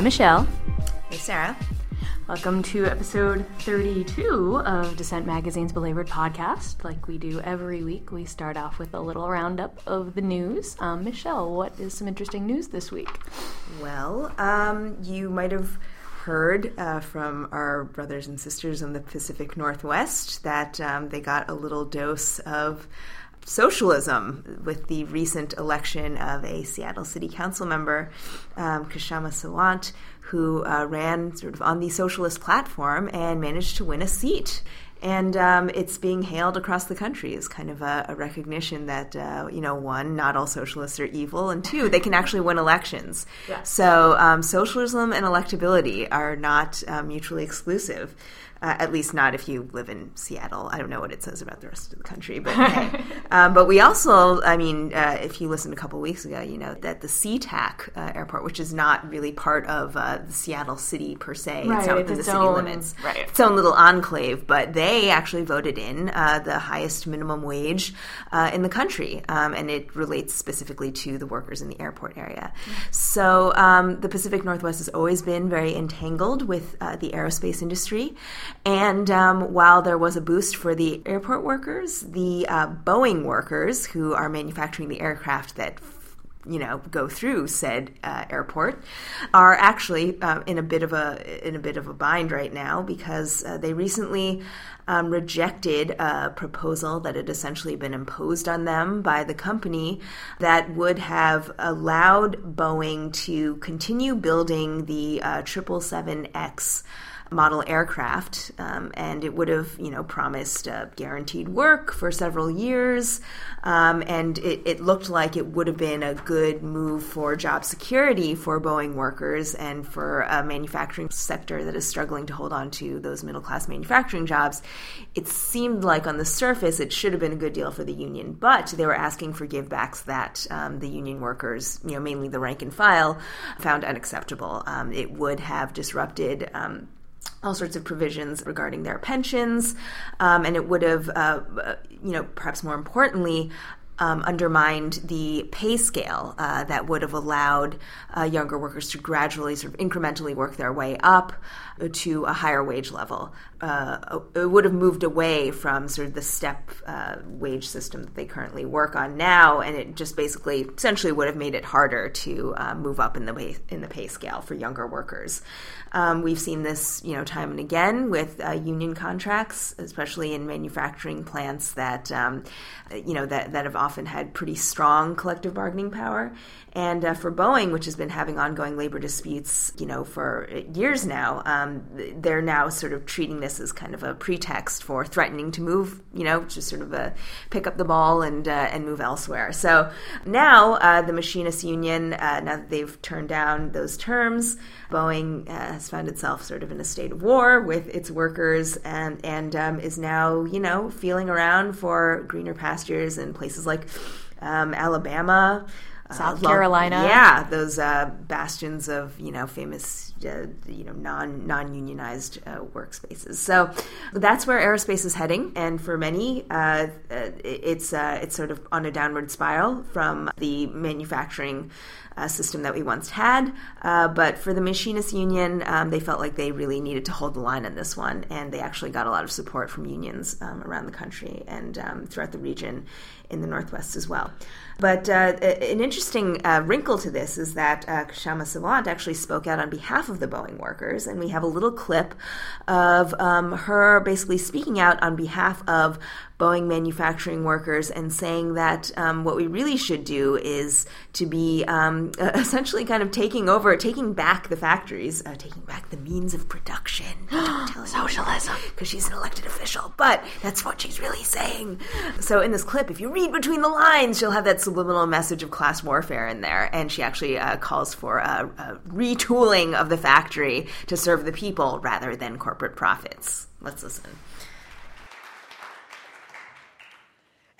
Hi, Michelle. Hey, Sarah. Welcome to episode 32 of Dissent Magazine's Belabored Podcast. Like we do every week, we start off with a little roundup of the news. Um, Michelle, what is some interesting news this week? Well, um, you might have heard uh, from our brothers and sisters in the Pacific Northwest that um, they got a little dose of socialism with the recent election of a Seattle City Council member, um, Kshama Sawant, who uh, ran sort of on the socialist platform and managed to win a seat. And um, it's being hailed across the country as kind of a, a recognition that, uh, you know, one, not all socialists are evil, and two, they can actually win elections. Yeah. So um, socialism and electability are not uh, mutually exclusive. Uh, at least not if you live in Seattle. I don't know what it says about the rest of the country, but hey. um, but we also, I mean, uh, if you listened a couple weeks ago, you know that the SeaTac uh, airport, which is not really part of uh, the Seattle city per se, right, it's not within the city own, limits, right. its own little enclave, but they actually voted in uh, the highest minimum wage uh, in the country, um, and it relates specifically to the workers in the airport area. Mm-hmm. So um, the Pacific Northwest has always been very entangled with the aerospace industry. And um, while there was a boost for the airport workers, the uh, Boeing workers who are manufacturing the aircraft that you know go through said uh, airport are actually uh, in a bit of a in a bit of a bind right now because uh, they recently um, rejected a proposal that had essentially been imposed on them by the company that would have allowed Boeing to continue building the uh, triple seven X model aircraft, um, and it would have, you know, promised uh, guaranteed work for several years, um, and it, it, looked like it would have been a good move for job security for Boeing workers and for a manufacturing sector that is struggling to hold on to those middle class manufacturing jobs. It seemed like on the surface it should have been a good deal for the union, but they were asking for givebacks that um, the union workers, you know, mainly the rank and file, found unacceptable. Um, it would have disrupted um, all sorts of provisions regarding their pensions, um, and it would have, uh, you know, perhaps more importantly, um, undermined the pay scale uh, that would have allowed uh, younger workers to gradually, sort of incrementally work their way up to a higher wage level. Uh, it would have moved away from sort of the step uh, wage system that they currently work on now, and it just basically, essentially, would have made it harder to uh, move up in the way, in the pay scale for younger workers. Um, we've seen this, you know, time and again with uh, union contracts, especially in manufacturing plants that, um, you know, that, that have often had pretty strong collective bargaining power. And uh, for Boeing, which has been having ongoing labor disputes, you know, for years now, um, they're now sort of treating this as kind of a pretext for threatening to move, you know, just sort of a pick up the ball and uh, and move elsewhere. So now uh, the machinists union, uh, now that they've turned down those terms, Boeing uh, has found itself sort of in a state of war with its workers and and um, is now, you know, feeling around for greener pastures in places like um, Alabama. South uh, Carolina. Yeah, those uh, bastions of you know famous uh, you know non non unionized uh, workspaces. So that's where aerospace is heading, and for many, uh, it's it's sort of on a downward spiral from the manufacturing. system that we once had, but for the machinist union, um, they felt like they really needed to hold the line on this one, and they actually got a lot of support from unions um, around the country and um, throughout the region in the Northwest as well. But uh, an interesting uh, wrinkle to this is that uh, Kshama Sawant actually spoke out on behalf of the Boeing workers, and we have a little clip of um, her basically speaking out on behalf of Boeing manufacturing workers and saying that um, what we really should do is to be um, essentially kind of taking over, taking back the factories, uh, taking back the means of production. Socialism. Because she's an elected official, but that's what she's really saying. So in this clip, if you read between the lines, she'll have that subliminal message of class warfare in there, and she actually uh, calls for a, a retooling of the factory to serve the people rather than corporate profits. Let's listen.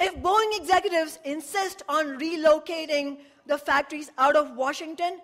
If Boeing executives insist on relocating the factories out of Washington,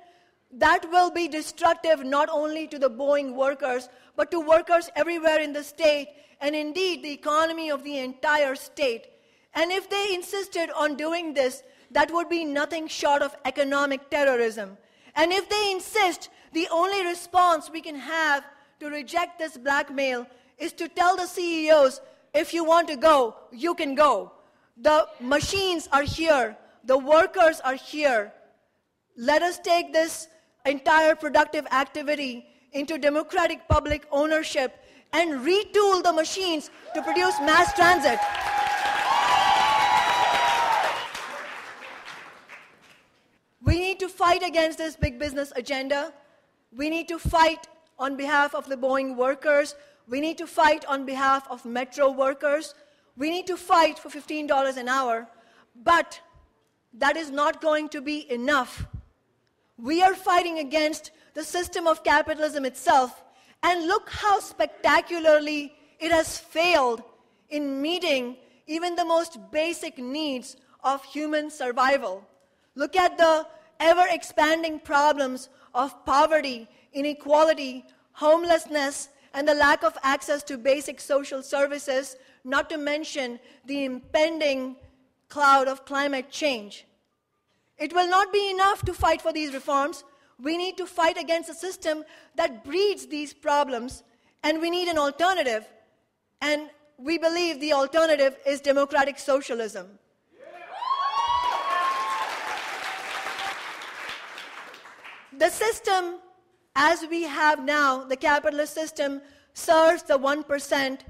that will be destructive not only to the Boeing workers, but to workers everywhere in the state, and indeed the economy of the entire state. And if they insisted on doing this, that would be nothing short of economic terrorism. And if they insist The only response we can have to reject this blackmail is to tell the CEOs if you want to go, you can go. The machines are here, the workers are here. Let us take this entire productive activity into democratic public ownership and retool the machines to produce mass transit. We need to fight against this big business agenda. We need to fight on behalf of the Boeing workers. We need to fight on behalf of metro workers. We need to fight for $15 an hour. But that is not going to be enough. We are fighting against the system of capitalism itself. And look how spectacularly it has failed in meeting even the most basic needs of human survival. Look at the ever expanding problems of poverty, inequality, homelessness, and the lack of access to basic social services, not to mention the impending cloud of climate change. It will not be enough to fight for these reforms. We need to fight against a system that breeds these problems, and we need an alternative. And we believe the alternative is democratic socialism. The system, as we have now, the capitalist system, serves the 1%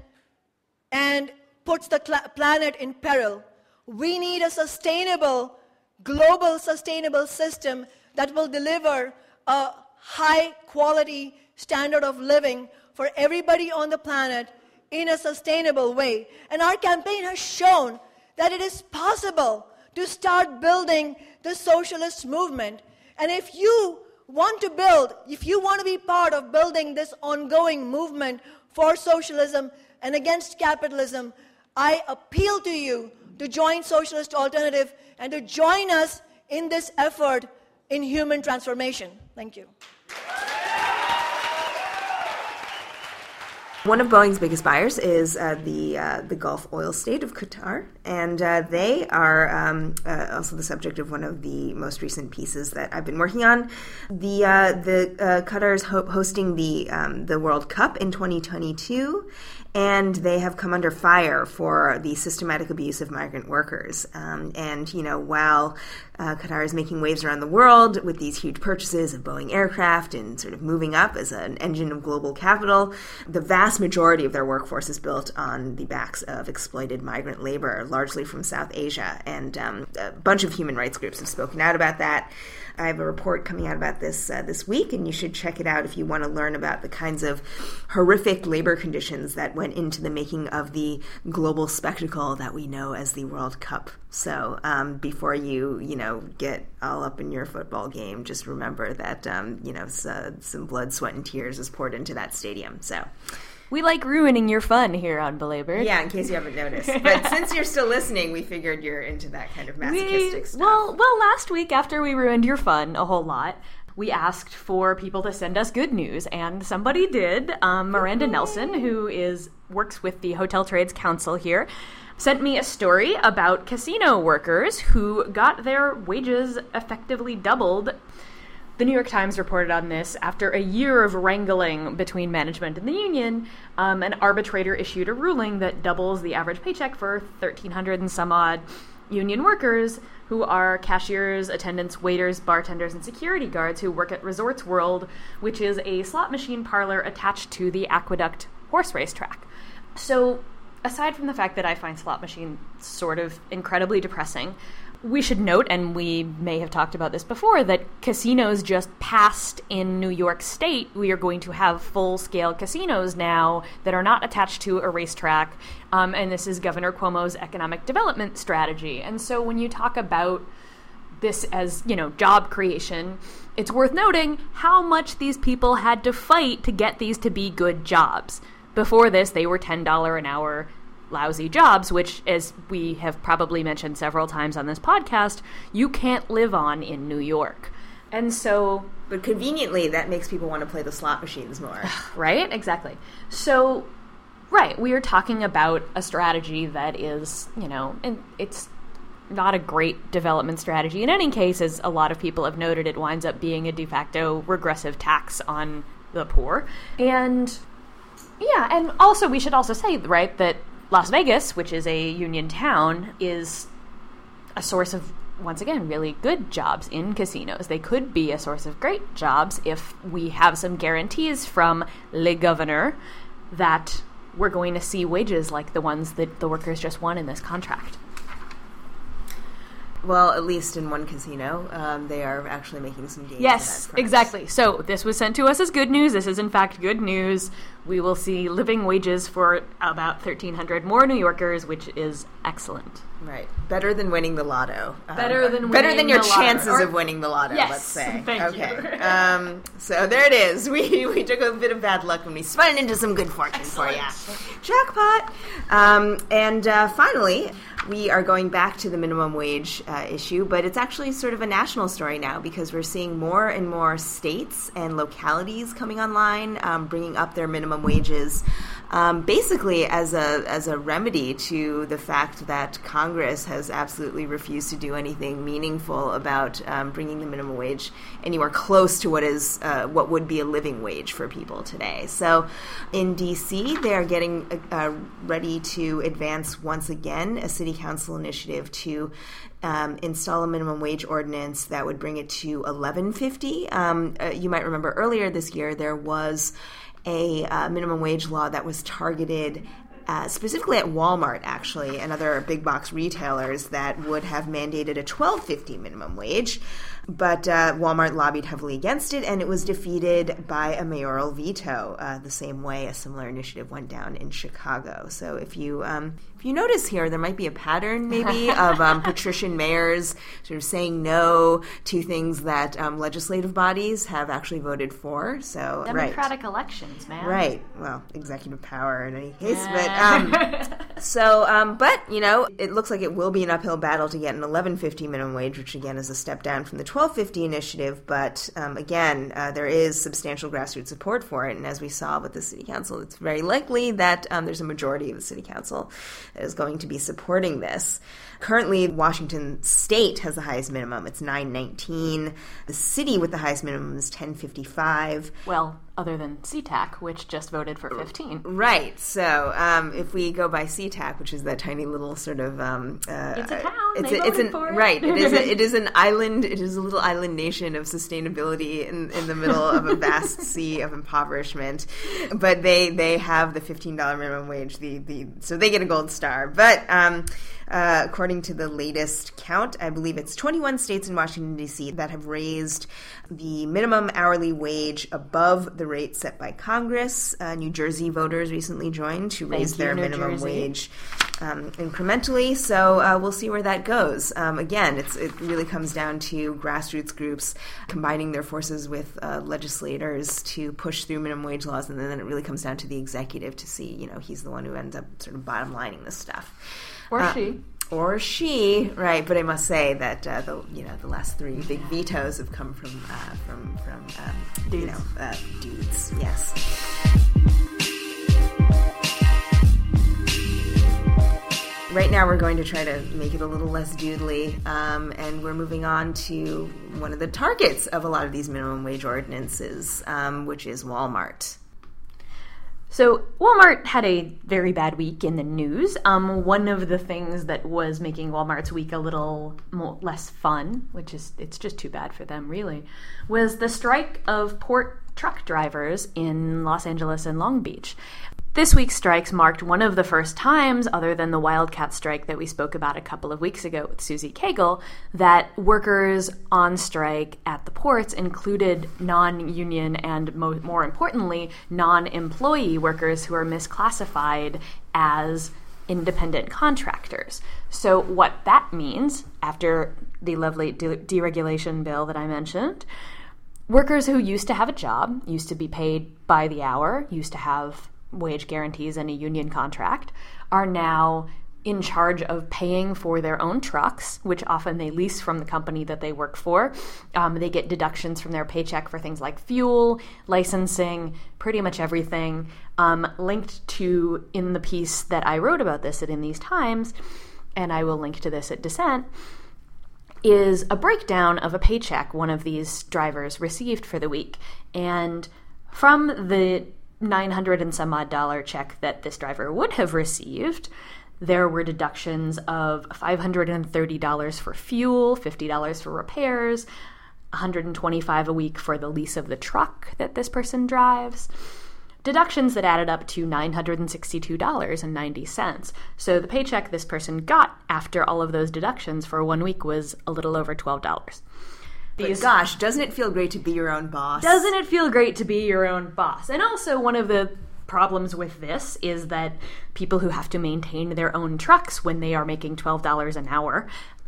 and puts the cl- planet in peril. We need a sustainable, global sustainable system that will deliver a high quality standard of living for everybody on the planet in a sustainable way. And our campaign has shown that it is possible to start building the socialist movement. And if you want to build, if you want to be part of building this ongoing movement for socialism and against capitalism, I appeal to you to join Socialist Alternative and to join us in this effort in human transformation. Thank you. One of Boeing's biggest buyers is uh, the uh, the Gulf oil state of Qatar, and uh, they are um, uh, also the subject of one of the most recent pieces that I've been working on. The uh, the uh, Qatar is ho- hosting the um, the World Cup in 2022, and they have come under fire for the systematic abuse of migrant workers. Um, and, you know, while uh, Qatar is making waves around the world with these huge purchases of Boeing aircraft and sort of moving up as an engine of global capital, the vast majority of their workforce is built on the backs of exploited migrant labor, largely from South Asia. And um, a bunch of human rights groups have spoken out about that. I have a report coming out about this uh, this week, and you should check it out if you want to learn about the kinds of horrific labor conditions that went into the making of the global spectacle that we know as the World Cup. So um, before you you know get all up in your football game, just remember that um, you know uh, some blood, sweat, and tears is poured into that stadium. So. We like ruining your fun here on Belabored. Yeah, in case you haven't noticed. But since you're still listening, we figured you're into that kind of masochistic we, stuff. Well, well, last week after we ruined your fun a whole lot, we asked for people to send us good news, and somebody did. Um, Miranda Nelson, who is works with the Hotel Trades Council here, sent me a story about casino workers who got their wages effectively doubled the New York Times reported on this after a year of wrangling between management and the union. Um, an arbitrator issued a ruling that doubles the average paycheck for 1,300 and some odd union workers who are cashiers, attendants, waiters, bartenders, and security guards who work at Resorts World, which is a slot machine parlor attached to the Aqueduct horse race track. So, aside from the fact that I find slot machine sort of incredibly depressing, we should note, and we may have talked about this before, that casinos just passed in New York State. We are going to have full scale casinos now that are not attached to a racetrack. Um, and this is Governor Cuomo's economic development strategy. And so when you talk about this as, you know, job creation, it's worth noting how much these people had to fight to get these to be good jobs. Before this, they were $10 an hour lousy jobs, which, as we have probably mentioned several times on this podcast, you can't live on in New York. And so. But conveniently, that makes people want to play the slot machines more. right? Exactly. So, right, we are talking about a strategy that is, you know, and it's not a great development strategy. In any case, as a lot of people have noted, it winds up being a de facto regressive tax on the poor. And yeah, and also we should also say, right, that Las Vegas, which is a union town, is a source of once again really good jobs in casinos. They could be a source of great jobs if we have some guarantees from Le Governor that we're going to see wages like the ones that the workers just won in this contract. Well, at least in one casino, um, they are actually making some gains. Yes, exactly. So this was sent to us as good news. This is in fact good news. We will see living wages for about thirteen hundred more New Yorkers, which is excellent. Right, better than winning the lotto. Better than better than your winning the lotto. chances of winning the lotto. Yes, let's say. thank okay. you. um, so there it is. We we took a bit of bad luck when we spun it into some good fortune for you. Jackpot. Um, and uh, finally, we are going back to the minimum wage uh, issue, but it's actually sort of a national story now because we're seeing more and more states and localities coming online, um, bringing up their minimum wages. Um, basically, as a as a remedy to the fact that Congress has absolutely refused to do anything meaningful about um, bringing the minimum wage anywhere close to what is uh, what would be a living wage for people today. So, in D.C., they are getting uh, ready to advance once again a city council initiative to um, install a minimum wage ordinance that would bring it to 1150. Um, uh, you might remember earlier this year there was a uh, minimum wage law that was targeted uh, specifically at Walmart, actually, and other big box retailers that would have mandated a twelve fifty minimum wage. But uh, Walmart lobbied heavily against it, and it was defeated by a mayoral veto. Uh, the same way a similar initiative went down in Chicago. So if you um, if you notice here, there might be a pattern maybe of um, patrician mayors sort of saying no to things that um, legislative bodies have actually voted for. So right. Democratic elections, man. Right. Well, executive power in any case, but um, so um, but you know, it looks like it will be an uphill battle to get an 1150 minimum wage, which again is a step down from the 1250 initiative. But um, again, uh, there is substantial grassroots support for it, and as we saw with the city council, it's very likely that um, there's a majority of the city council that is going to be supporting this. Currently, Washington State has the highest minimum. It's 919. The city with the highest minimum is 1055. Well, other than SeaTac, which just voted for 15. Right. So um, if we go by SeaTac, which is that tiny little sort of um, uh, It's a town. It's, They a, it's an for it. right. It is. A, it is an island. It is a little island nation of sustainability in, in the middle of a vast sea of impoverishment. But they they have the fifteen dollar minimum wage. The the so they get a gold star. But um, uh, according to the latest count, I believe it's 21 states in Washington, D.C. that have raised the minimum hourly wage above the rate set by Congress. Uh, New Jersey voters recently joined to raise you, their New minimum Jersey. wage um, incrementally. So uh, we'll see where that goes. Um, again, it's, it really comes down to grassroots groups combining their forces with uh, legislators to push through minimum wage laws, and then it really comes down to the executive to see, you know, he's the one who ends up sort of bottom lining this stuff. Or Uh, she. Or she, right? But I must say that uh, the you know the last three big vetoes have come from uh, from from um, you Dudes. know uh, dudes. Yes. Right now, we're going to try to make it a little less doodly, um, and we're moving on to one of the targets of a lot of these minimum wage ordinances, um, which is Walmart. So Walmart had a very bad week in the news. Um, one of the things that was making Walmart's week a little more, less fun, which is it's just too bad for them, really, was the strike of port truck drivers in Los Angeles and Long Beach. This week's strikes marked one of the first times, other than the Wildcat strike that we spoke about a couple of weeks ago with Susie Cagle, that workers on strike at the ports included non union and, mo- more importantly, non employee workers who are misclassified as independent contractors. So, what that means, after the lovely de- deregulation bill that I mentioned, workers who used to have a job, used to be paid by the hour, used to have wage guarantees and a union contract, are now in charge of paying for their own trucks, which often they lease from the company that they work for. Um, they get deductions from their paycheck for things like fuel, licensing, pretty much everything. Um, linked to in the piece that I wrote about this at In These Times, and I will link to this at Dissent, is a breakdown of a paycheck one of these drivers received for the week. And from the 900 and some odd dollar check that this driver would have received, there were deductions of $530 for fuel, $50 for repairs, 125 a week for the lease of the truck that this person drives. Deductions that added up to $962.90. So the paycheck this person got after all of those deductions for one week was a little over $12. These, gosh, doesn't it feel great to be your own boss? Doesn't it feel great to be your own boss? And also, one of the problems with this is that people who have to maintain their own trucks when they are making $12 an hour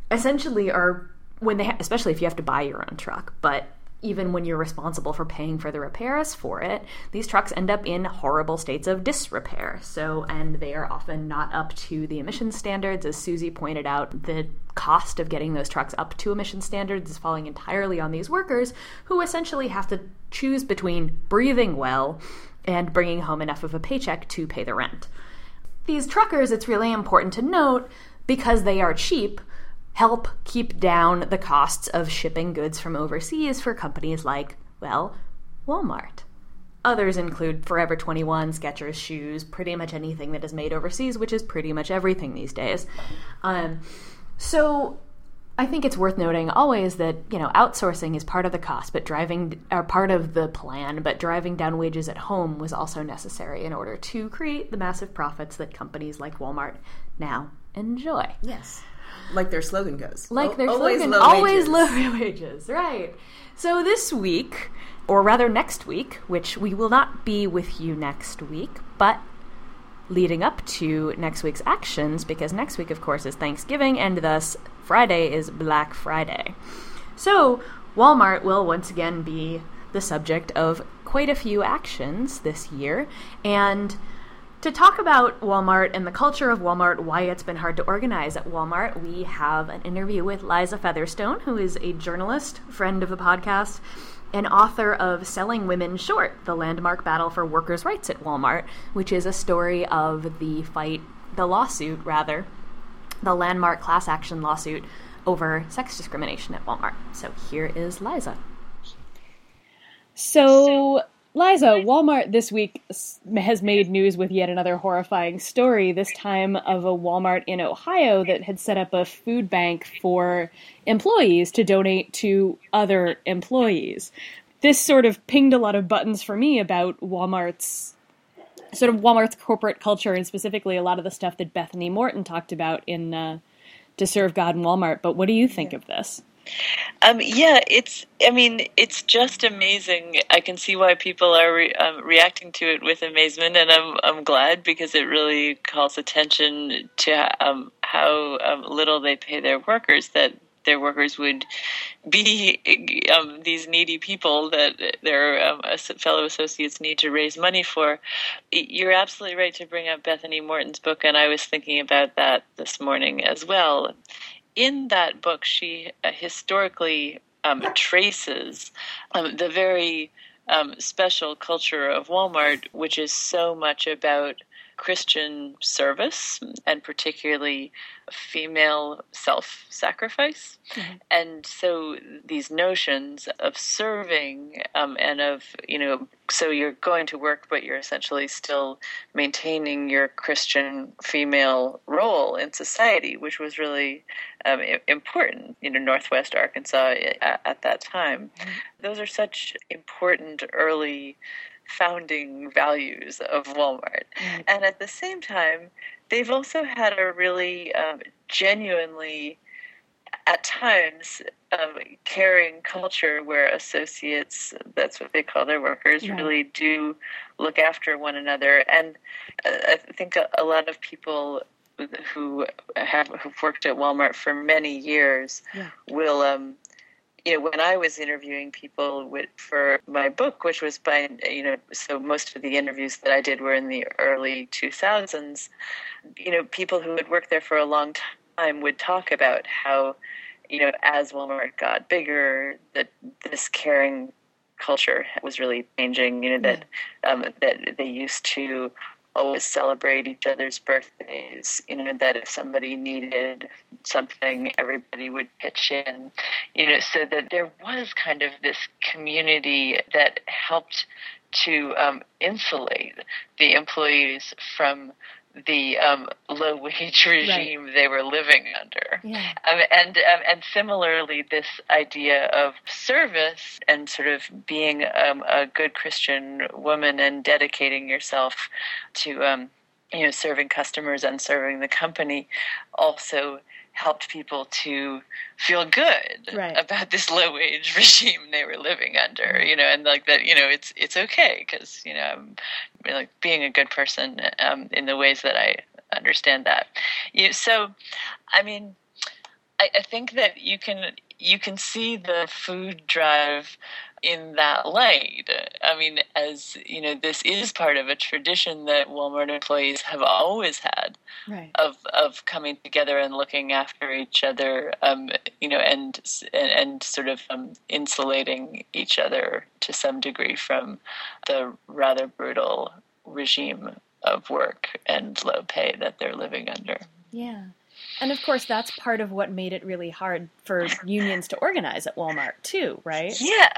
essentially are when they ha- especially if you have to buy your own truck but even when you're responsible for paying for the repairs for it, these trucks end up in horrible states of disrepair. So, and they are often not up to the emission standards. As Susie pointed out, the cost of getting those trucks up to emission standards is falling entirely on these workers who essentially have to choose between breathing well and bringing home enough of a paycheck to pay the rent. These truckers, it's really important to note, because they are cheap, help keep down the costs of shipping goods from overseas for companies like, well, Walmart. Others include Forever 21, Skechers shoes, pretty much anything that is made overseas, which is pretty much everything these days. Um, so I think it's worth noting always that you know outsourcing is part of the cost, but driving are part of the plan. But driving down wages at home was also necessary in order to create the massive profits that companies like Walmart now enjoy. Yes like their slogan goes. Like their always slogan, low always low wages, right? So this week, or rather next week, which we will not be with you next week, but leading up to next week's actions, because next week, of course, is Thanksgiving, and thus Friday is Black Friday. So Walmart will once again be the subject of quite a few actions this year, and to talk about Walmart and the culture of Walmart, why it's been hard to organize at Walmart, we have an interview with Liza Featherstone, who is a journalist, friend of the podcast, and author of Selling Women Short, the landmark battle for workers' rights at Walmart, which is a story of the fight, the lawsuit, rather, the landmark class action lawsuit over sex discrimination at Walmart. So here is Liza. So Liza, Walmart this week has made news with yet another horrifying story, this time of a Walmart in Ohio that had set up a food bank for employees to donate to other employees. This sort of pinged a lot of buttons for me about Walmart's sort of Walmart's corporate culture and specifically a lot of the stuff that Bethany Moreton talked about in uh, To Serve God in Walmart. But what do you think of this? Um, yeah, it's. I mean, it's just amazing. I can see why people are re- um, reacting to it with amazement, and I'm I'm glad because it really calls attention to um, how um, little they pay their workers. That their workers would be um, these needy people that their um, fellow associates need to raise money for. You're absolutely right to bring up Bethany Moreton's book, and I was thinking about that this morning as well in that book, she uh, historically um, traces um, the very um, special culture of Walmart, which is so much about Christian service and particularly female self sacrifice. Mm-hmm. And so these notions of serving um, and of, you know, so you're going to work, but you're essentially still maintaining your Christian female role in society, which was really um, important, you know, Northwest Arkansas at, at that time. Mm-hmm. Those are such important early founding values of Walmart. Mm. And at the same time, they've also had a really um, genuinely, at times, um, caring culture where associates, that's what they call their workers, yeah. really do look after one another. And uh, I think a, a lot of people who have who've worked at Walmart for many years yeah. will um, you know, when I was interviewing people with, for my book, which was by, you know, so most of the interviews that I did were in the early 2000s, you know, people who had worked there for a long time would talk about how, you know, as Walmart got bigger, that this caring culture was really changing, you know, that, um, that they used to always celebrate each other's birthdays. You know that if somebody needed something, everybody would pitch in. You know, so that there was kind of this community that helped to um, insulate the employees from the um, low wage regime right. they were living under. Yeah. Um, and um, and similarly, this idea of service and sort of being um, a good Christian woman and dedicating yourself to um, you know serving customers and serving the company also helped people to feel good right. about this low wage regime they were living under you know and like that you know it's it's okay because you know I'm like being a good person um, in the ways that I understand that you, so I mean I, I think that you can you can see the food drive in that light. I mean, as you know, this is part of a tradition that Walmart employees have always had right. of of coming together and looking after each other, um, you know, and and, and sort of um, insulating each other to some degree from the rather brutal regime of work and low pay that they're living under. Yeah. And of course, that's part of what made it really hard for unions to organize at Walmart, too, right? Yeah.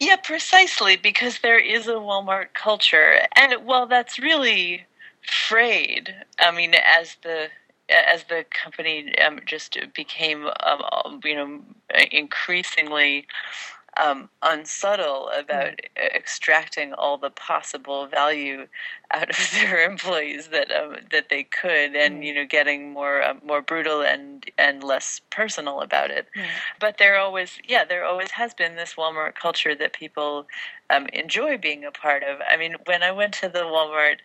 Yeah, precisely, because there is a Walmart culture. And, well, that's really frayed. I mean, as the as the company um, just became, um, you know, increasingly um, unsubtle about extracting all the possible value out of their employees that um, that they could, and you know, getting more um, more brutal and and less personal about it. But there always, yeah, there always has been this Walmart culture that people um, enjoy being a part of. I mean, when I went to the Walmart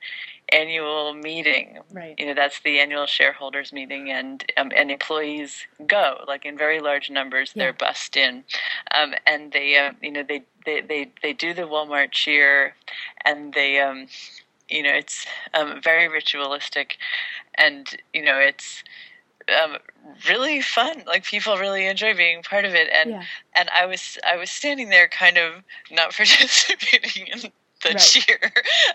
annual meeting. Right. You know, that's the annual shareholders meeting, and um, and employees go like in very large numbers. Yeah. They're bussed in, um, and they uh, you know they, they they they do the Walmart cheer, and they um, you know it's um, very ritualistic, and you know it's. Um, really fun. Like people really enjoy being part of it, and Yeah. and I was I was standing there, kind of not participating in the Right. cheer.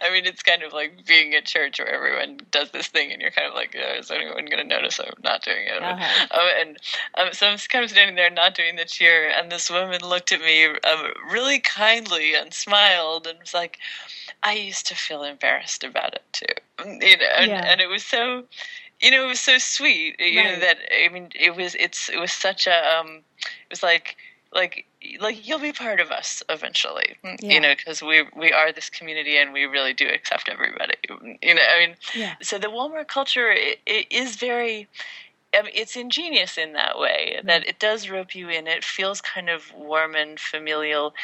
I mean, it's kind of like being at church where everyone does this thing, and you're kind of like, oh, is anyone going to notice I'm not doing it? Uh-huh. Um, and um, so I'm kind of standing there not doing the cheer, and this woman looked at me um, really kindly and smiled and was like, I used to feel embarrassed about it too. You know, and, Yeah. and it was so. You know, it was so sweet. You know that I mean, it was it's it was such a um, it was like like like you'll be part of us eventually Yeah. you know because we we are this community and we really do accept everybody you know i mean Yeah. so the walmart culture i i is very I mean, it's ingenious in that way that it does rope you in. It feels kind of warm and familial,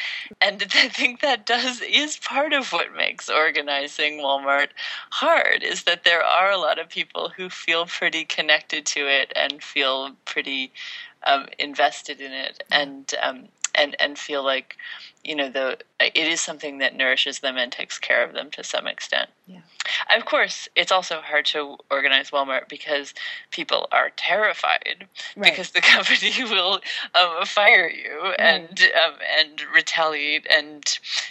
and I think that does is part of what makes organizing Walmart hard. Is that there are a lot of people who feel pretty connected to it and feel pretty um, invested in it, and um, and and feel like you know the it is something that nourishes them and takes care of them to some extent. Yeah. Of course, it's also hard to organize Walmart because people are terrified Right. because the company will um, fire you and um, and retaliate and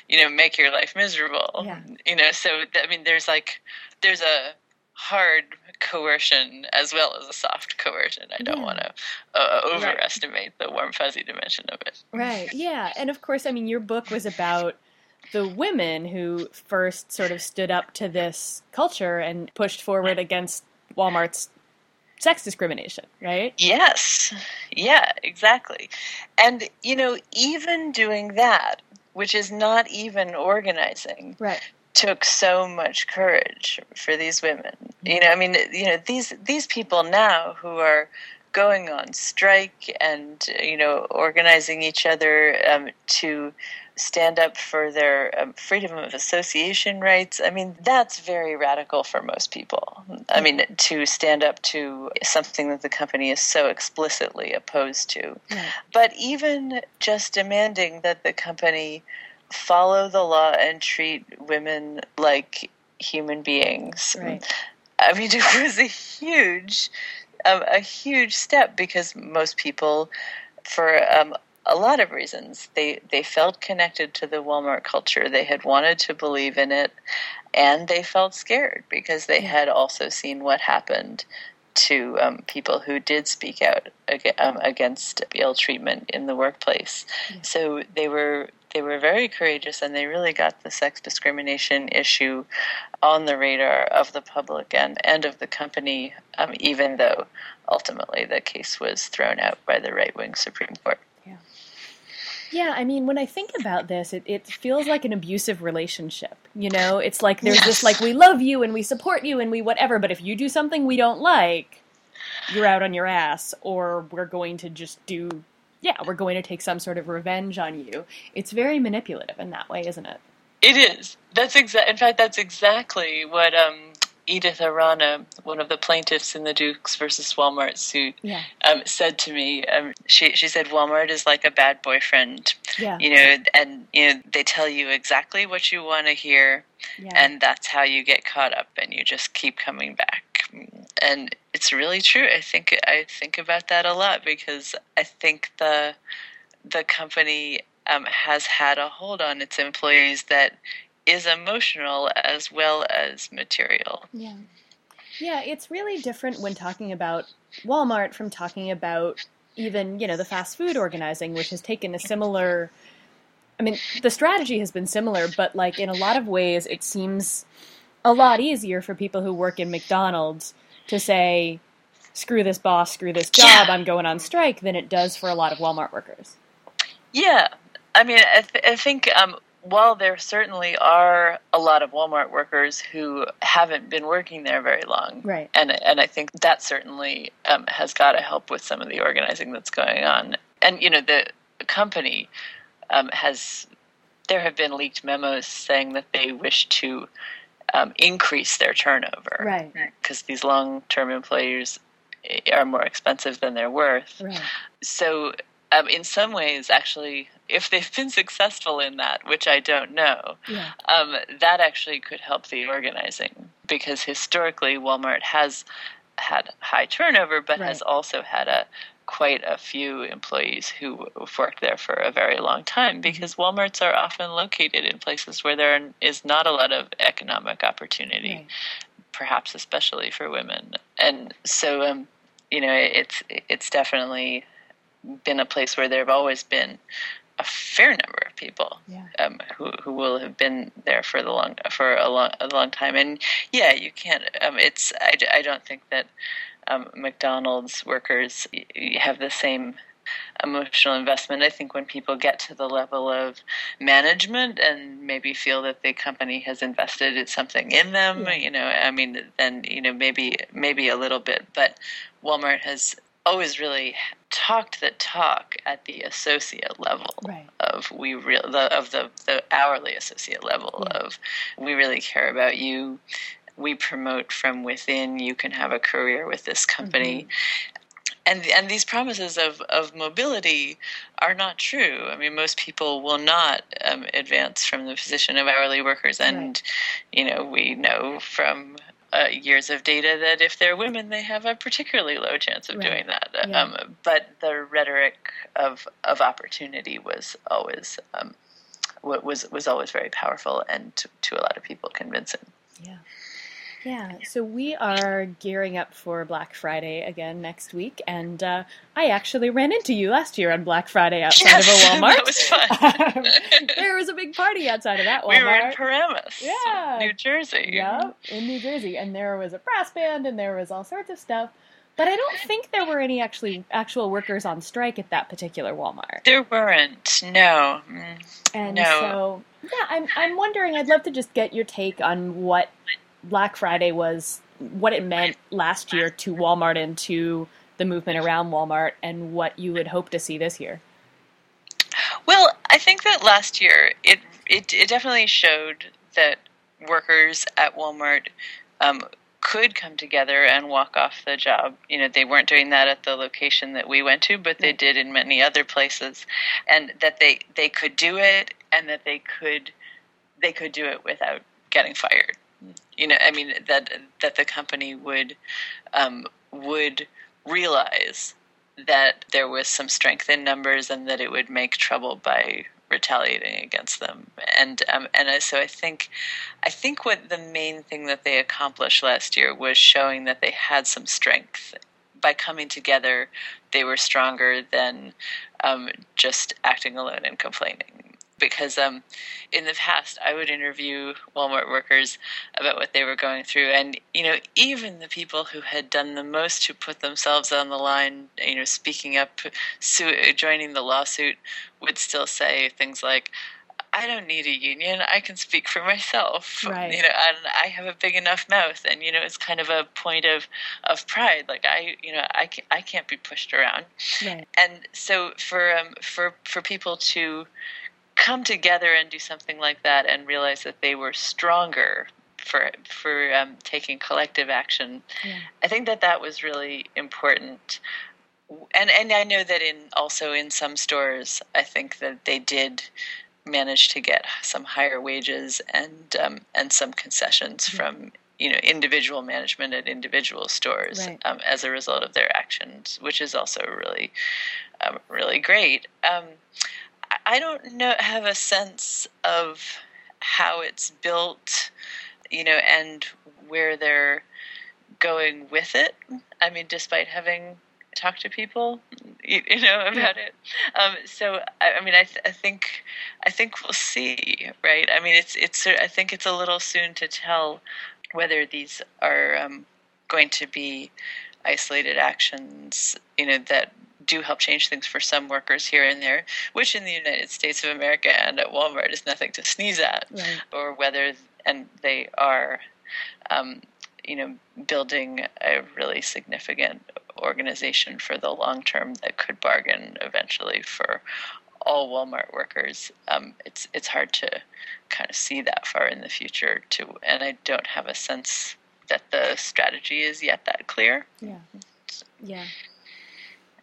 you know make your life miserable. Yeah. You know, so I mean, there's like there's a hard coercion as well as a soft coercion. I don't Yeah. want to uh, overestimate the warm fuzzy dimension of it. Right. Yeah. And of course, I mean, your book was about the women who first sort of stood up to this culture and pushed forward against Walmart's sex discrimination, right? Yes. Yeah, exactly. And, you know, even doing that, which is not even organizing, Right. Took so much courage for these women. You know, I mean, you know, these these people now who are going on strike and you know organizing each other um, to stand up for their um, freedom of association rights. I mean, that's very radical for most people. I mean, to stand up to something that the company is so explicitly opposed to. Right. But even just demanding that the company follow the law and treat women like human beings. Right. I mean, it was a huge, um, a huge step because most people, for um, a lot of reasons. They they felt connected to the Walmart culture. They had wanted to believe in it, and they felt scared because they had also seen what happened to um, people who did speak out um, against ill treatment in the workplace. So they were they were very courageous, and they really got the sex discrimination issue on the radar of the public and and of the company, um, even though ultimately the case was thrown out by the right wing Supreme Court. Yeah, Yeah, I mean, when I think about this, it, it feels like an abusive relationship. You know, it's like there's yes. this like we love you and we support you and we whatever, but if you do something we don't like, you're out on your ass, or we're going to just do, yeah, we're going to take some sort of revenge on you. It's very manipulative in that way, isn't it? It is. That's exact. In fact, that's exactly what um, Edith Arana, one of the plaintiffs in the Dukes versus Walmart suit, yeah. um, said to me, um, she she said Walmart is like a bad boyfriend. Yeah. You know, and you know they tell you exactly what you want to hear, yeah. and that's how you get caught up, and you just keep coming back. And it's really true. I think I think about that a lot because I think the the company um, has had a hold on its employees that is emotional as well as material. Yeah. Yeah, it's really different when talking about Walmart from talking about even, you know, the fast food organizing, which has taken a similar I mean, the strategy has been similar, but like in a lot of ways it seems a lot easier for people who work in McDonald's to say, screw this boss, screw this job, yeah. I'm going on strike, than it does for a lot of Walmart workers. Yeah. I mean, I, th- I think um, while there certainly are a lot of Walmart workers who haven't been working there very long, right? And and I think that certainly um, has got to help with some of the organizing that's going on. And you know, the company um, has there have been leaked memos saying that they wish to um, increase their turnover, right? Because these long-term employees are more expensive than they're worth. Right. So um, in some ways, actually, if they've been successful in that, which I don't know, yeah. um, that actually could help the organizing because historically Walmart has had high turnover, but right. has also had a quite a few employees who have worked there for a very long time mm-hmm. because WalMarts are often located in places where there is not a lot of economic opportunity, right. perhaps especially for women. And so, um, you know, it's it's definitely been a place where there have always been a fair number of people yeah. um, who who will have been there for the long for a long a long time. And yeah, you can't. Um, it's I, I don't think that um, McDonald's workers have the same emotional investment. I think when people get to the level of management and maybe feel that the company has invested something in them, yeah. you know, I mean, then you know maybe maybe a little bit, but Walmart has always really talked the talk at the associate level right. of we real the, of the the hourly associate level yeah. of we really care about you we promote from within you can have a career with this company mm-hmm. and and these promises of of mobility are not true i mean most people will not um, advance from the position of hourly workers and right. you know we know from uh, years of data that if they're women, they have a particularly low chance of right. doing that. Yeah. Um, but the rhetoric of of opportunity was always um, was was always very powerful and to, to a lot of people convincing. Yeah. Yeah, so we are gearing up for Black Friday again next week, and uh, I actually ran into you last year on Black Friday outside yes, of a Walmart. that was fun. there was a big party outside of that Walmart. We were in Paramus, yeah, New Jersey. Yep, in New Jersey, and there was a brass band, and there was all sorts of stuff. But I don't think there were any actually actual workers on strike at that particular Walmart. There weren't, no. Mm, and no. so, yeah, I'm I'm wondering. I'd love to just get your take on what Black Friday was what it meant last year to Walmart and to the movement around Walmart and what you would hope to see this year. Well, I think that last year it it, it definitely showed that workers at Walmart um, could come together and walk off the job. You know, they weren't doing that at the location that we went to, but they did in many other places, and that they they could do it, and that they could they could do it without getting fired you know i mean that that the company would um, would realize that there was some strength in numbers and that it would make trouble by retaliating against them. And um, and so I think I think what the main thing that they accomplished last year was showing that they had some strength by coming together. They were stronger than um, just acting alone and complaining because um, in the past I would interview Walmart workers about what they were going through, and you know even the people who had done the most to put themselves on the line, you know, speaking up, su- joining the lawsuit, would still say things like. I don't need a union. I can speak for myself. Right. You know, and I have a big enough mouth, and you know, it's kind of a point of of pride. Like I, you know, I, can, I can't be pushed around. Right. And so for um, for for people to come together and do something like that and realize that they were stronger for for um, taking collective action. Yeah. I think that that was really important. And and I know that in also in some stores, I think that they did manage to get some higher wages and um, and some concessions from you know individual management at individual stores Right. um, as a result of their actions, which is also really um, really great. I- don't know have a sense of how it's built, you know, and where they're going with it. I mean, despite having talked to people, you, you know, about it. Um, so, I, I mean, I, th- I think, I think we'll see, right? I mean, it's, it's, I think it's a little soon to tell whether these are um, going to be isolated actions, you know, that do help change things for some workers here and there, which in the United States of America and at Walmart is nothing to sneeze at, Right. or whether and they are, um, you know, building a really significant organization for the long term that could bargain eventually for all Walmart workers. Um, it's it's hard to kind of see that far in the future too, and I don't have a sense that the strategy is yet that clear. Yeah. Yeah.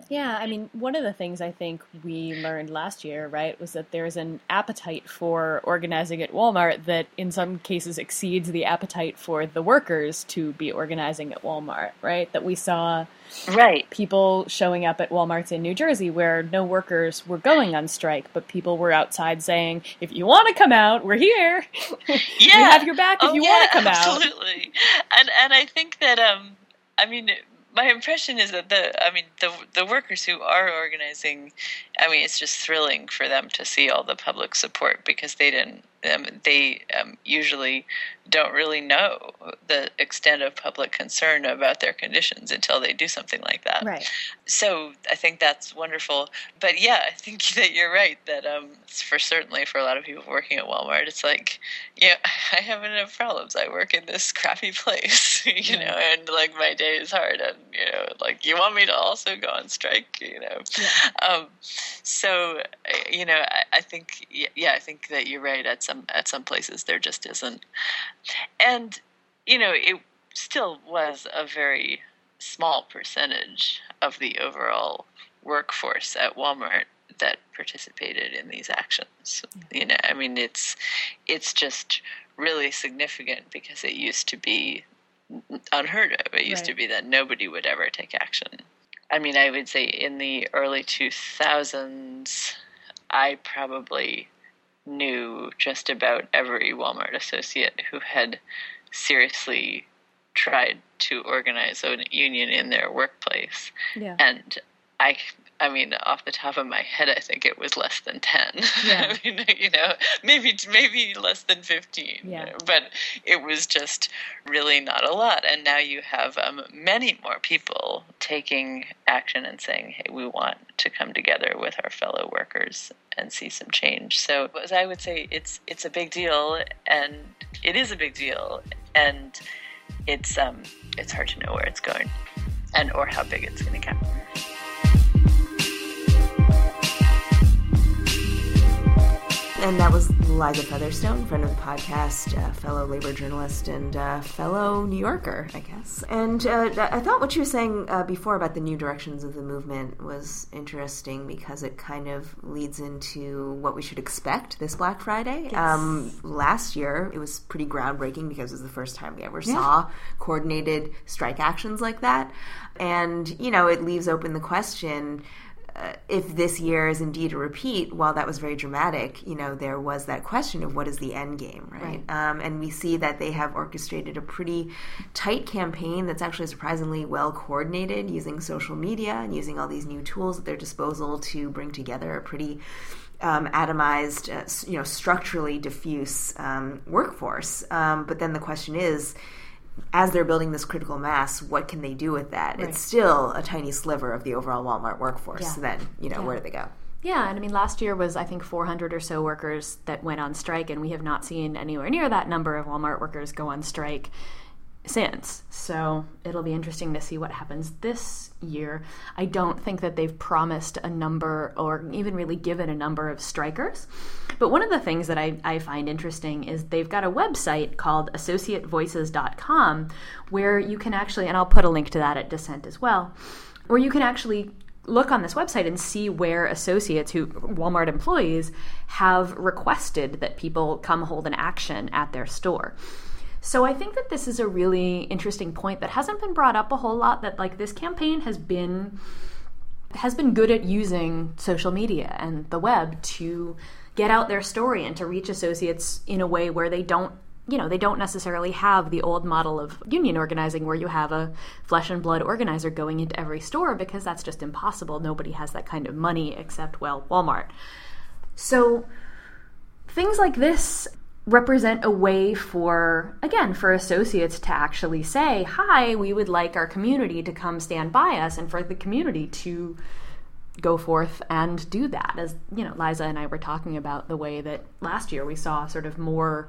Yeah, I mean, one of the things I think we learned last year, right, was that there's an appetite for organizing at Walmart that in some cases exceeds the appetite for the workers to be organizing at Walmart, right? That we saw Right. people showing up at Walmarts in New Jersey where no workers were going on strike, but people were outside saying, if you want to come out, we're here. Yeah. we have your back if oh, you yeah, want to come out. absolutely. And and I think that um, I mean, my impression is that the I mean the the workers who are organizing, I mean, it's just thrilling for them to see all the public support because they didn't. Um, they um, usually don't really know the extent of public concern about their conditions until they do something like that. Right. So I think that's wonderful. But yeah, I think that you're right that um, for certainly for a lot of people working at Walmart, it's like, yeah, I have enough problems. I work in this crappy place, you know, and like my day is hard, and you know, like you want me to also go on strike, you know. Yeah. Um, so you know, I, I think yeah, I think that you're right. At some at some places there just isn't, and you know, it still was a very small percentage of the overall workforce at Walmart that participated in these actions. You know, I mean, it's it's just really significant because it used to be unheard of. It used to be that nobody would ever take action. I mean, I would say in the early 2000s, I probably knew just about every Walmart associate who had seriously tried to organize a union in their workplace. Yeah. And I, I mean, off the top of my head, I think it was less than ten. Yeah. I mean, you know, maybe maybe less than fifteen. Yeah. But it was just really not a lot. And now you have um, many more people taking action and saying, "Hey, we want to come together with our fellow workers and see some change." So, as I would say, it's it's a big deal, and it is a big deal, and it's um it's hard to know where it's going, and or how big it's going to get. And that was Liza Featherstone, friend of the podcast, uh, fellow labor journalist, and uh, fellow New Yorker, I guess. And uh, I thought what you were saying uh, before about the new directions of the movement was interesting because it kind of leads into what we should expect this Black Friday. Yes. Um, last year, it was pretty groundbreaking because it was the first time we ever Yeah. saw coordinated strike actions like that. And, you know, it leaves open the question if this year is indeed a repeat, while that was very dramatic, you know, there was that question of what is the end game, right? Um, and we see that they have orchestrated a pretty tight campaign that's actually surprisingly well coordinated using social media and using all these new tools at their disposal to bring together a pretty um, atomized, uh, you know, structurally diffuse um, workforce. Um, but then the question is, as they're building this critical mass, what can they do with that? Right. It's still a tiny sliver of the overall Walmart workforce. Yeah. So then, you know, Yeah. where do they go? Yeah, and I mean, last year was, I think, 400 or so workers that went on strike, and we have not seen anywhere near that number of Walmart workers go on strike since. So it'll be interesting to see what happens this year. I don't think that they've promised a number or even really given a number of strikers. But one of the things that I, I find interesting is they've got a website called associatevoices.com where you can actually, and I'll put a link to that at Dissent as well, where you can actually look on this website and see where associates who Walmart employees have requested that people come hold an action at their store. So I think that this is a really interesting point that hasn't been brought up a whole lot that like this campaign has been has been good at using social media and the web to get out their story and to reach associates in a way where they don't you know they don't necessarily have the old model of union organizing where you have a flesh and blood organizer going into every store because that's just impossible. Nobody has that kind of money except well Walmart. So things like this represent a way for again for associates to actually say hi we would like our community to come stand by us and for the community to go forth and do that as you know liza and i were talking about the way that last year we saw sort of more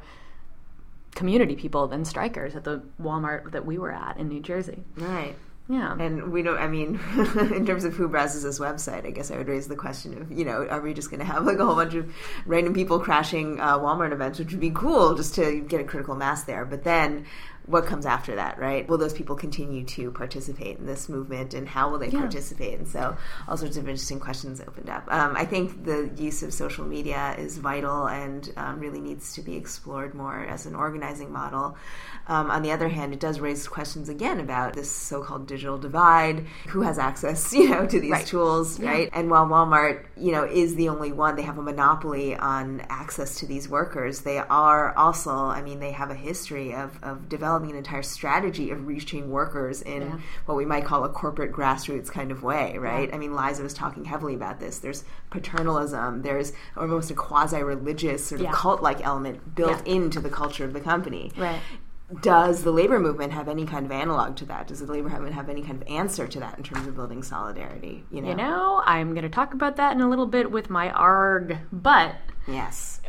community people than strikers at the walmart that we were at in new jersey Right. Yeah And we don't, I mean, in terms of who browses this website, I guess I would raise the question of, you know, are we just going to have like a whole bunch of random people crashing uh, Walmart events, which would be cool just to get a critical mass there. But then what comes after that, right? Will those people continue to participate in this movement and how will they Yeah. participate? And so all sorts of interesting questions opened up. Um, I think the use of social media is vital and um, really needs to be explored more as an organizing model. Um, on the other hand, it does raise questions again about this so-called digital divide. Who has access, you know, to these Right. tools, right? And while Walmart, you know, is the only one, they have a monopoly on access to these workers. They are also, I mean, they have a history of, of developing an entire strategy of reaching workers in Yeah. what we might call a corporate grassroots kind of way, right? I mean, Liza was talking heavily about this. There's paternalism. There's almost a quasi-religious sort of Yeah. cult-like element built Yeah. into the culture of the company right does the labor movement have any kind of analog to that? Does the labor movement have any kind of answer to that in terms of building solidarity? You know, you know i'm going to talk about that in a little bit with my arg but yes,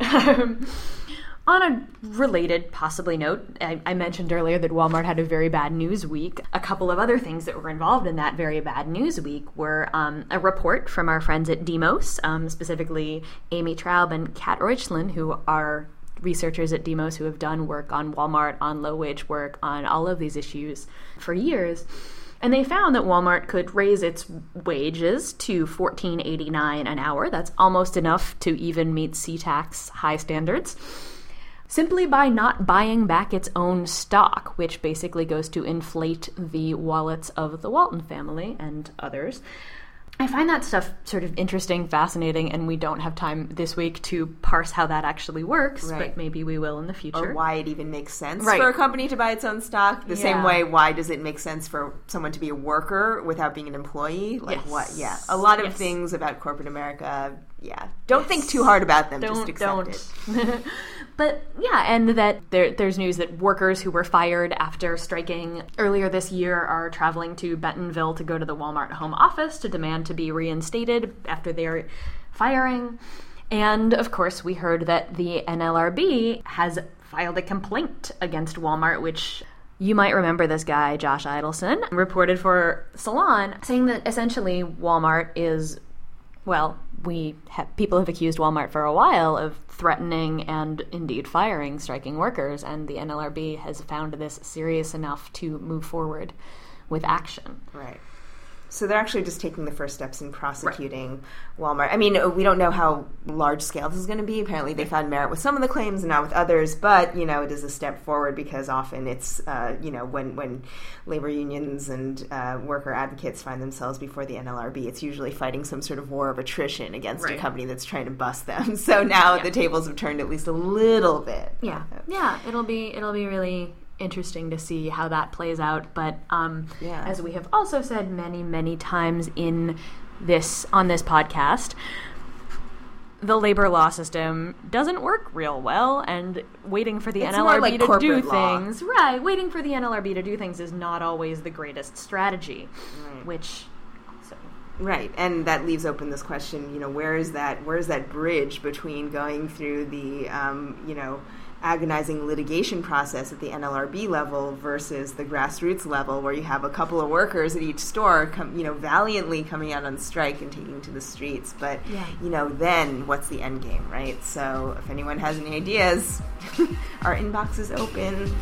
on a related, possibly note, I, I mentioned earlier that Walmart had a very bad news week. A couple of other things that were involved in that very bad news week were um, a report from our friends at Demos, um, specifically Amy Traub and Kat Ruetschlin, who are researchers at Demos who have done work on Walmart, on low wage work, on all of these issues for years. And they found that Walmart could raise its wages to $14.89 an hour. That's almost enough to even meet SeaTac's high standards. Simply by not buying back its own stock, which basically goes to inflate the wallets of the Walton family and others. I find that stuff sort of interesting, fascinating, and we don't have time this week to parse how that actually works, Right. but maybe we will in the future. or why it even makes sense Right. for a company to buy its own stock. The same way, why does it make sense for someone to be a worker without being an employee? Like Yes. what? Yeah, a lot of Yes. things about corporate America. Yeah, don't think too hard about them. don't just accept don't. it. but yeah, and that there, there's news that workers who were fired after striking earlier this year are traveling to Bentonville to go to the Walmart home office to demand to be reinstated after their firing. And of course, we heard that the NLRB has filed a complaint against Walmart, which you might remember this guy, Josh Eidelson, reported for Salon, saying that essentially Walmart is well, we have, people have accused Walmart for a while of threatening and indeed firing striking workers, and the NLRB has found this serious enough to move forward with action. Right. So they're actually just taking the first steps in prosecuting Walmart. I mean, uh, we don't know how large scale this is going to be. Apparently, they found merit with some of the claims and not with others. But you know, it is a step forward because often it's uh, you know when when labor unions and uh, worker advocates find themselves before the NLRB, it's usually fighting some sort of war of attrition against Right. a company that's trying to bust them. So now Yeah. the tables have turned at least a little bit. Yeah, yeah, it'll be it'll be really interesting to see how that plays out. But um, Yeah. as we have also said many many times in this on this podcast. The labor law system doesn't work real well, and waiting for the It's NLRB like to do law. things, right? Waiting for the NLRB to do things is not always the greatest strategy, which so Right, and that leaves open this question. You know, where is that? Where is that bridge between going through the, um, you know, agonizing litigation process at the NLRB level versus the grassroots level, where you have a couple of workers at each store, come, you know, valiantly coming out on strike and taking to the streets. But Yeah. you know, then what's the end game, right? So, if anyone has any ideas, our inbox is open.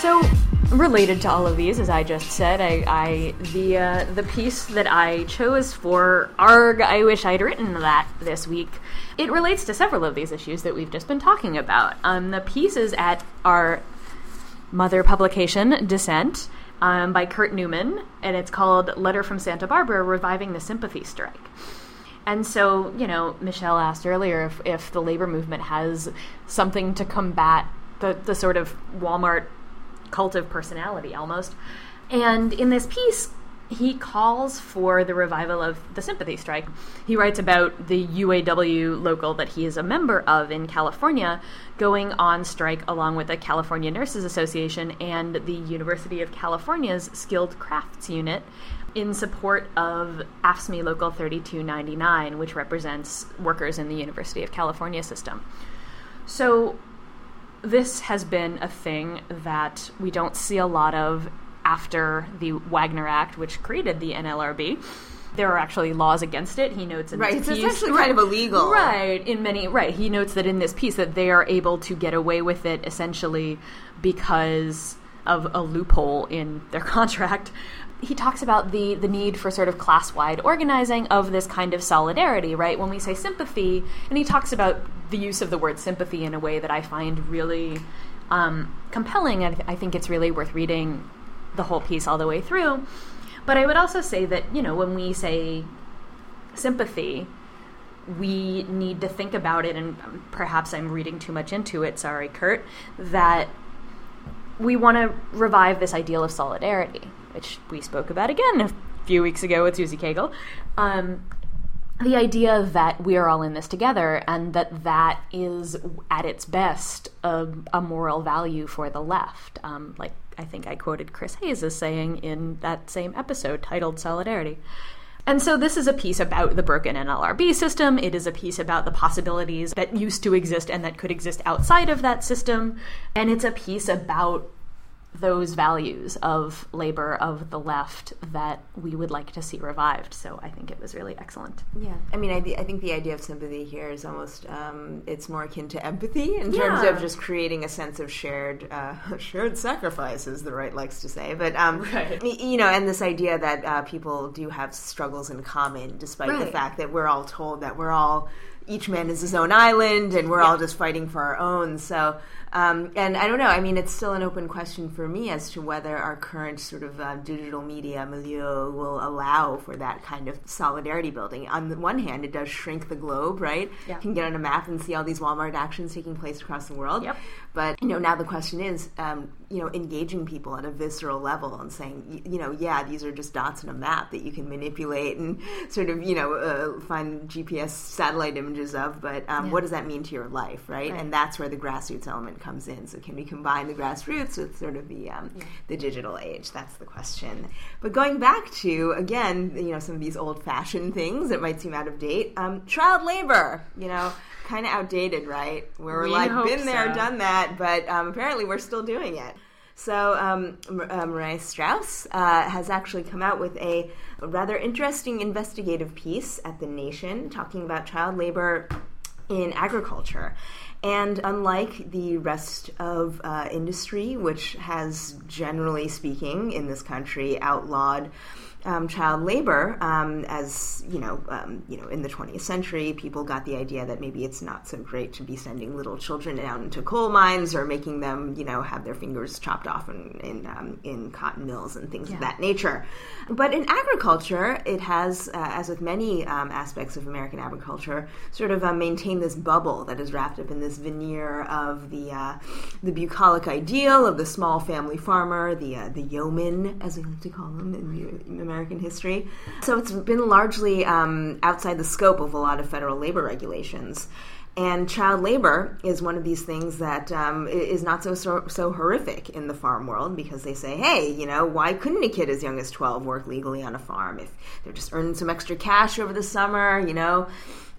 So, related to all of these, as I just said, I, I the uh, the piece that I chose for ARG, I wish I'd written that this week. It relates to several of these issues that we've just been talking about. Um, the piece is at our mother publication, Dissent, um, by Kurt Newman, and it's called "Letter from Santa Barbara: Reviving the Sympathy Strike." And so, you know, Michelle asked earlier if, if the labor movement has something to combat the, the sort of Walmart cult of personality almost. And in this piece, he calls for the revival of the sympathy strike. He writes about the UAW local that he is a member of in California going on strike along with the California Nurses Association and the University of California's Skilled Crafts Unit in support of AFSCME Local 3299, which represents workers in the University of California system. So this has been a thing that we don't see a lot of after the Wagner Act, which created the NLRB. There are actually laws against it. He notes in Right, this it's piece, essentially kind of illegal. Right, in many right. He notes that in this piece that they are able to get away with it essentially because of a loophole in their contract. He talks about the the need for sort of class wide organizing of this kind of solidarity, right? When we say sympathy, and he talks about the use of the word sympathy in a way that I find really um, compelling, and I think it's really worth reading the whole piece all the way through. But I would also say that you know when we say sympathy, we need to think about it, and perhaps I'm reading too much into it. Sorry, Kurt. That we want to revive this ideal of solidarity, which we spoke about again a few weeks ago with Susie Cagle. Um, the idea that we are all in this together and that that is at its best a, a moral value for the left. Um, like i think i quoted chris hayes as saying in that same episode titled solidarity. And so this is a piece about the broken nlrb system. It is a piece about the possibilities that used to exist and that could exist outside of that system. And it's a piece about those values of labor of the left that we would like to see revived so i think it was really excellent Yeah, I mean, I, I think the idea of sympathy here is almost um, it's more akin to empathy in terms Yeah. of just creating a sense of shared uh, shared sacrifice, as the right likes to say. But um, Right. you know, and this idea that uh, people do have struggles in common, despite the fact that we're all told that we're all each man is his own island and we're all just fighting for our own. So. Um, and I don't know. I mean, it's still an open question for me as to whether our current sort of uh, digital media milieu will allow for that kind of solidarity building. On the one hand, it does shrink the globe, right? Yeah. You can get on a map and see all these Walmart actions taking place across the world. Yep. But you know, now the question is, um, you know, engaging people at a visceral level and saying, y- you know, yeah, these are just dots on a map that you can manipulate and sort of, you know, uh, find GPS satellite images of. But um, what does that mean to your life, right? Right. And that's where the grassroots element comes in. So can we combine the grassroots with sort of the um, the digital age? That's the question. But going back to again, you know, some of these old-fashioned things that might seem out of date, um, child labor, you know. Kind of outdated, right? Where we're We like, been there, so. done that, but um, apparently we're still doing it. So, um, uh, Mariah Strauss uh, has actually come out with a rather interesting investigative piece at The Nation talking about child labor in agriculture. And unlike the rest of uh, industry, which has, generally speaking, in this country outlawed um, child labor, um, as you know, um, you know, in the 20th century, people got the idea that maybe it's not so great to be sending little children down into coal mines or making them, you know, have their fingers chopped off in in, um, in cotton mills and things yeah. of that nature. But in agriculture, it has, uh, as with many um, aspects of American agriculture, sort of uh, maintained this bubble that is wrapped up in this veneer of the uh, the bucolic ideal of the small family farmer, the uh, the yeoman, as we like to call them in, in American history. So it's been largely um, outside the scope of a lot of federal labor regulations. And child labor is one of these things that um, is not so, so, so horrific in the farm world because they say, hey, you know, why couldn't a kid as young as twelve work legally on a farm if they're just earning some extra cash over the summer? You know,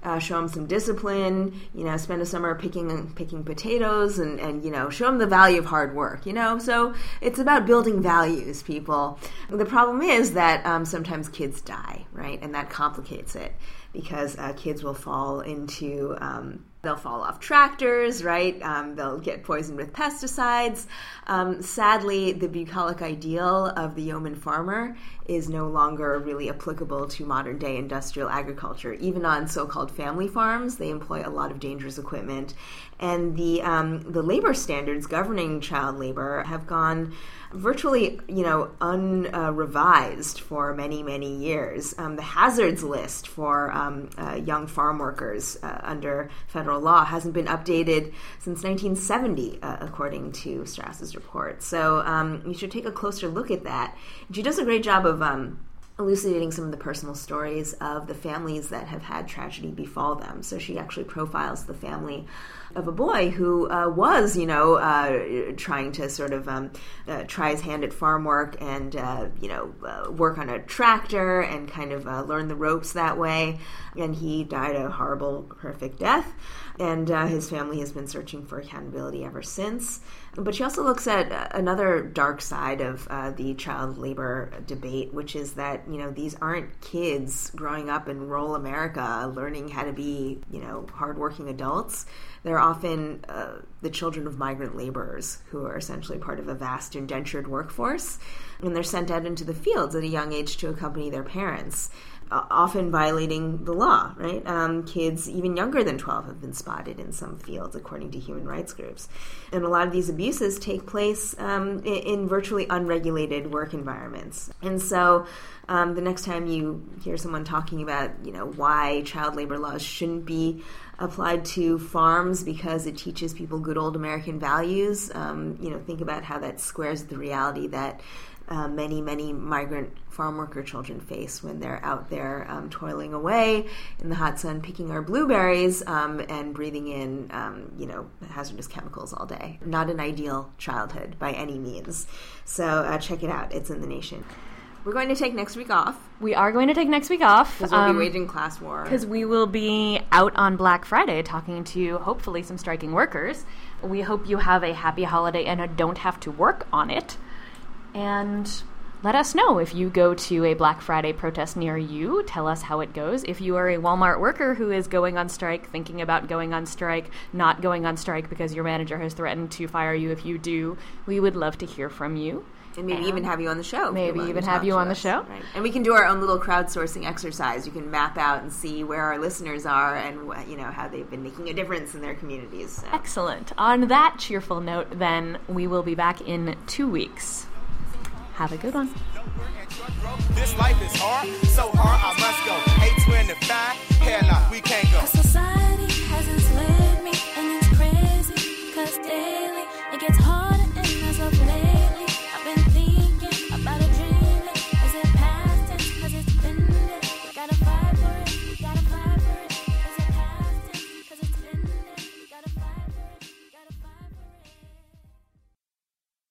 uh, show them some discipline, you know, spend a summer picking picking potatoes and, and, you know, show them the value of hard work, you know? So it's about building values, people. The problem is that um, sometimes kids die, right? And that complicates it because uh, kids will fall into um, they'll fall off tractors, right? Um, they'll get poisoned with pesticides. Um, sadly, the bucolic ideal of the yeoman farmer is no longer really applicable to modern day industrial agriculture. Even on so called family farms, they employ a lot of dangerous equipment. And the, um, the labor standards governing child labor have gone virtually, you know, unrevised uh, for many, many years. Um, the hazards list for um, uh, young farm workers uh, under federal law hasn't been updated since 1970, uh, according to Strauss's report. So um, you should take a closer look at that. She does a great job of um, elucidating some of the personal stories of the families that have had tragedy befall them. So she actually profiles the family of a boy who uh, was, you know, uh, trying to sort of um, uh, try his hand at farm work and, uh, you know, uh, work on a tractor and kind of uh, learn the ropes that way. And he died a horrible, horrific death. And his family has been searching for accountability ever since. But she also looks at another dark side of the child labor debate, which is that you know these aren't kids growing up in rural America learning how to be you know hardworking adults. They're often uh, the children of migrant laborers who are essentially part of a vast indentured workforce, and they're sent out into the fields at a young age to accompany their parents often violating the law, right? Um, kids even younger than 12 have been spotted in some fields, according to human rights groups. And a lot of these abuses take place um, in, virtually unregulated work environments. And so um, the next time you hear someone talking about, you know, why child labor laws shouldn't be applied to farms because it teaches people good old American values, um, you know, think about how that squares the reality that uh, many, many migrant farm worker children face when they're out there um, toiling away in the hot sun, picking our blueberries um, and breathing in, um, you know, hazardous chemicals all day. Not an ideal childhood by any means. So uh, check it out. It's in the nation. We're going to take next week off. We are going to take next week off. Because we'll um, be waging class war. Because we will be out on Black Friday talking to hopefully some striking workers. We hope you have a happy holiday and don't have to work on it and let us know if you go to a Black Friday protest near you. Tell us how it goes. If you are a Walmart worker who is going on strike, thinking about going on strike, not going on strike because your manager has threatened to fire you if you do, we would love to hear from you. And maybe and even have you on the show. Maybe even have you on us. the show. Right. And we can do our own little crowdsourcing exercise. You can map out and see where our listeners are and you know how they've been making a difference in their communities. So. Excellent. On that cheerful note, then we will be back in two weeks. Have a good one. This life is hard, so hard I must go. we can't go. Society has enslaved me, and it's crazy, cause